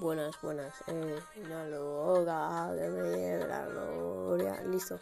Buenas, buenas. Eh, una loca que me lleve la gloria. Listo.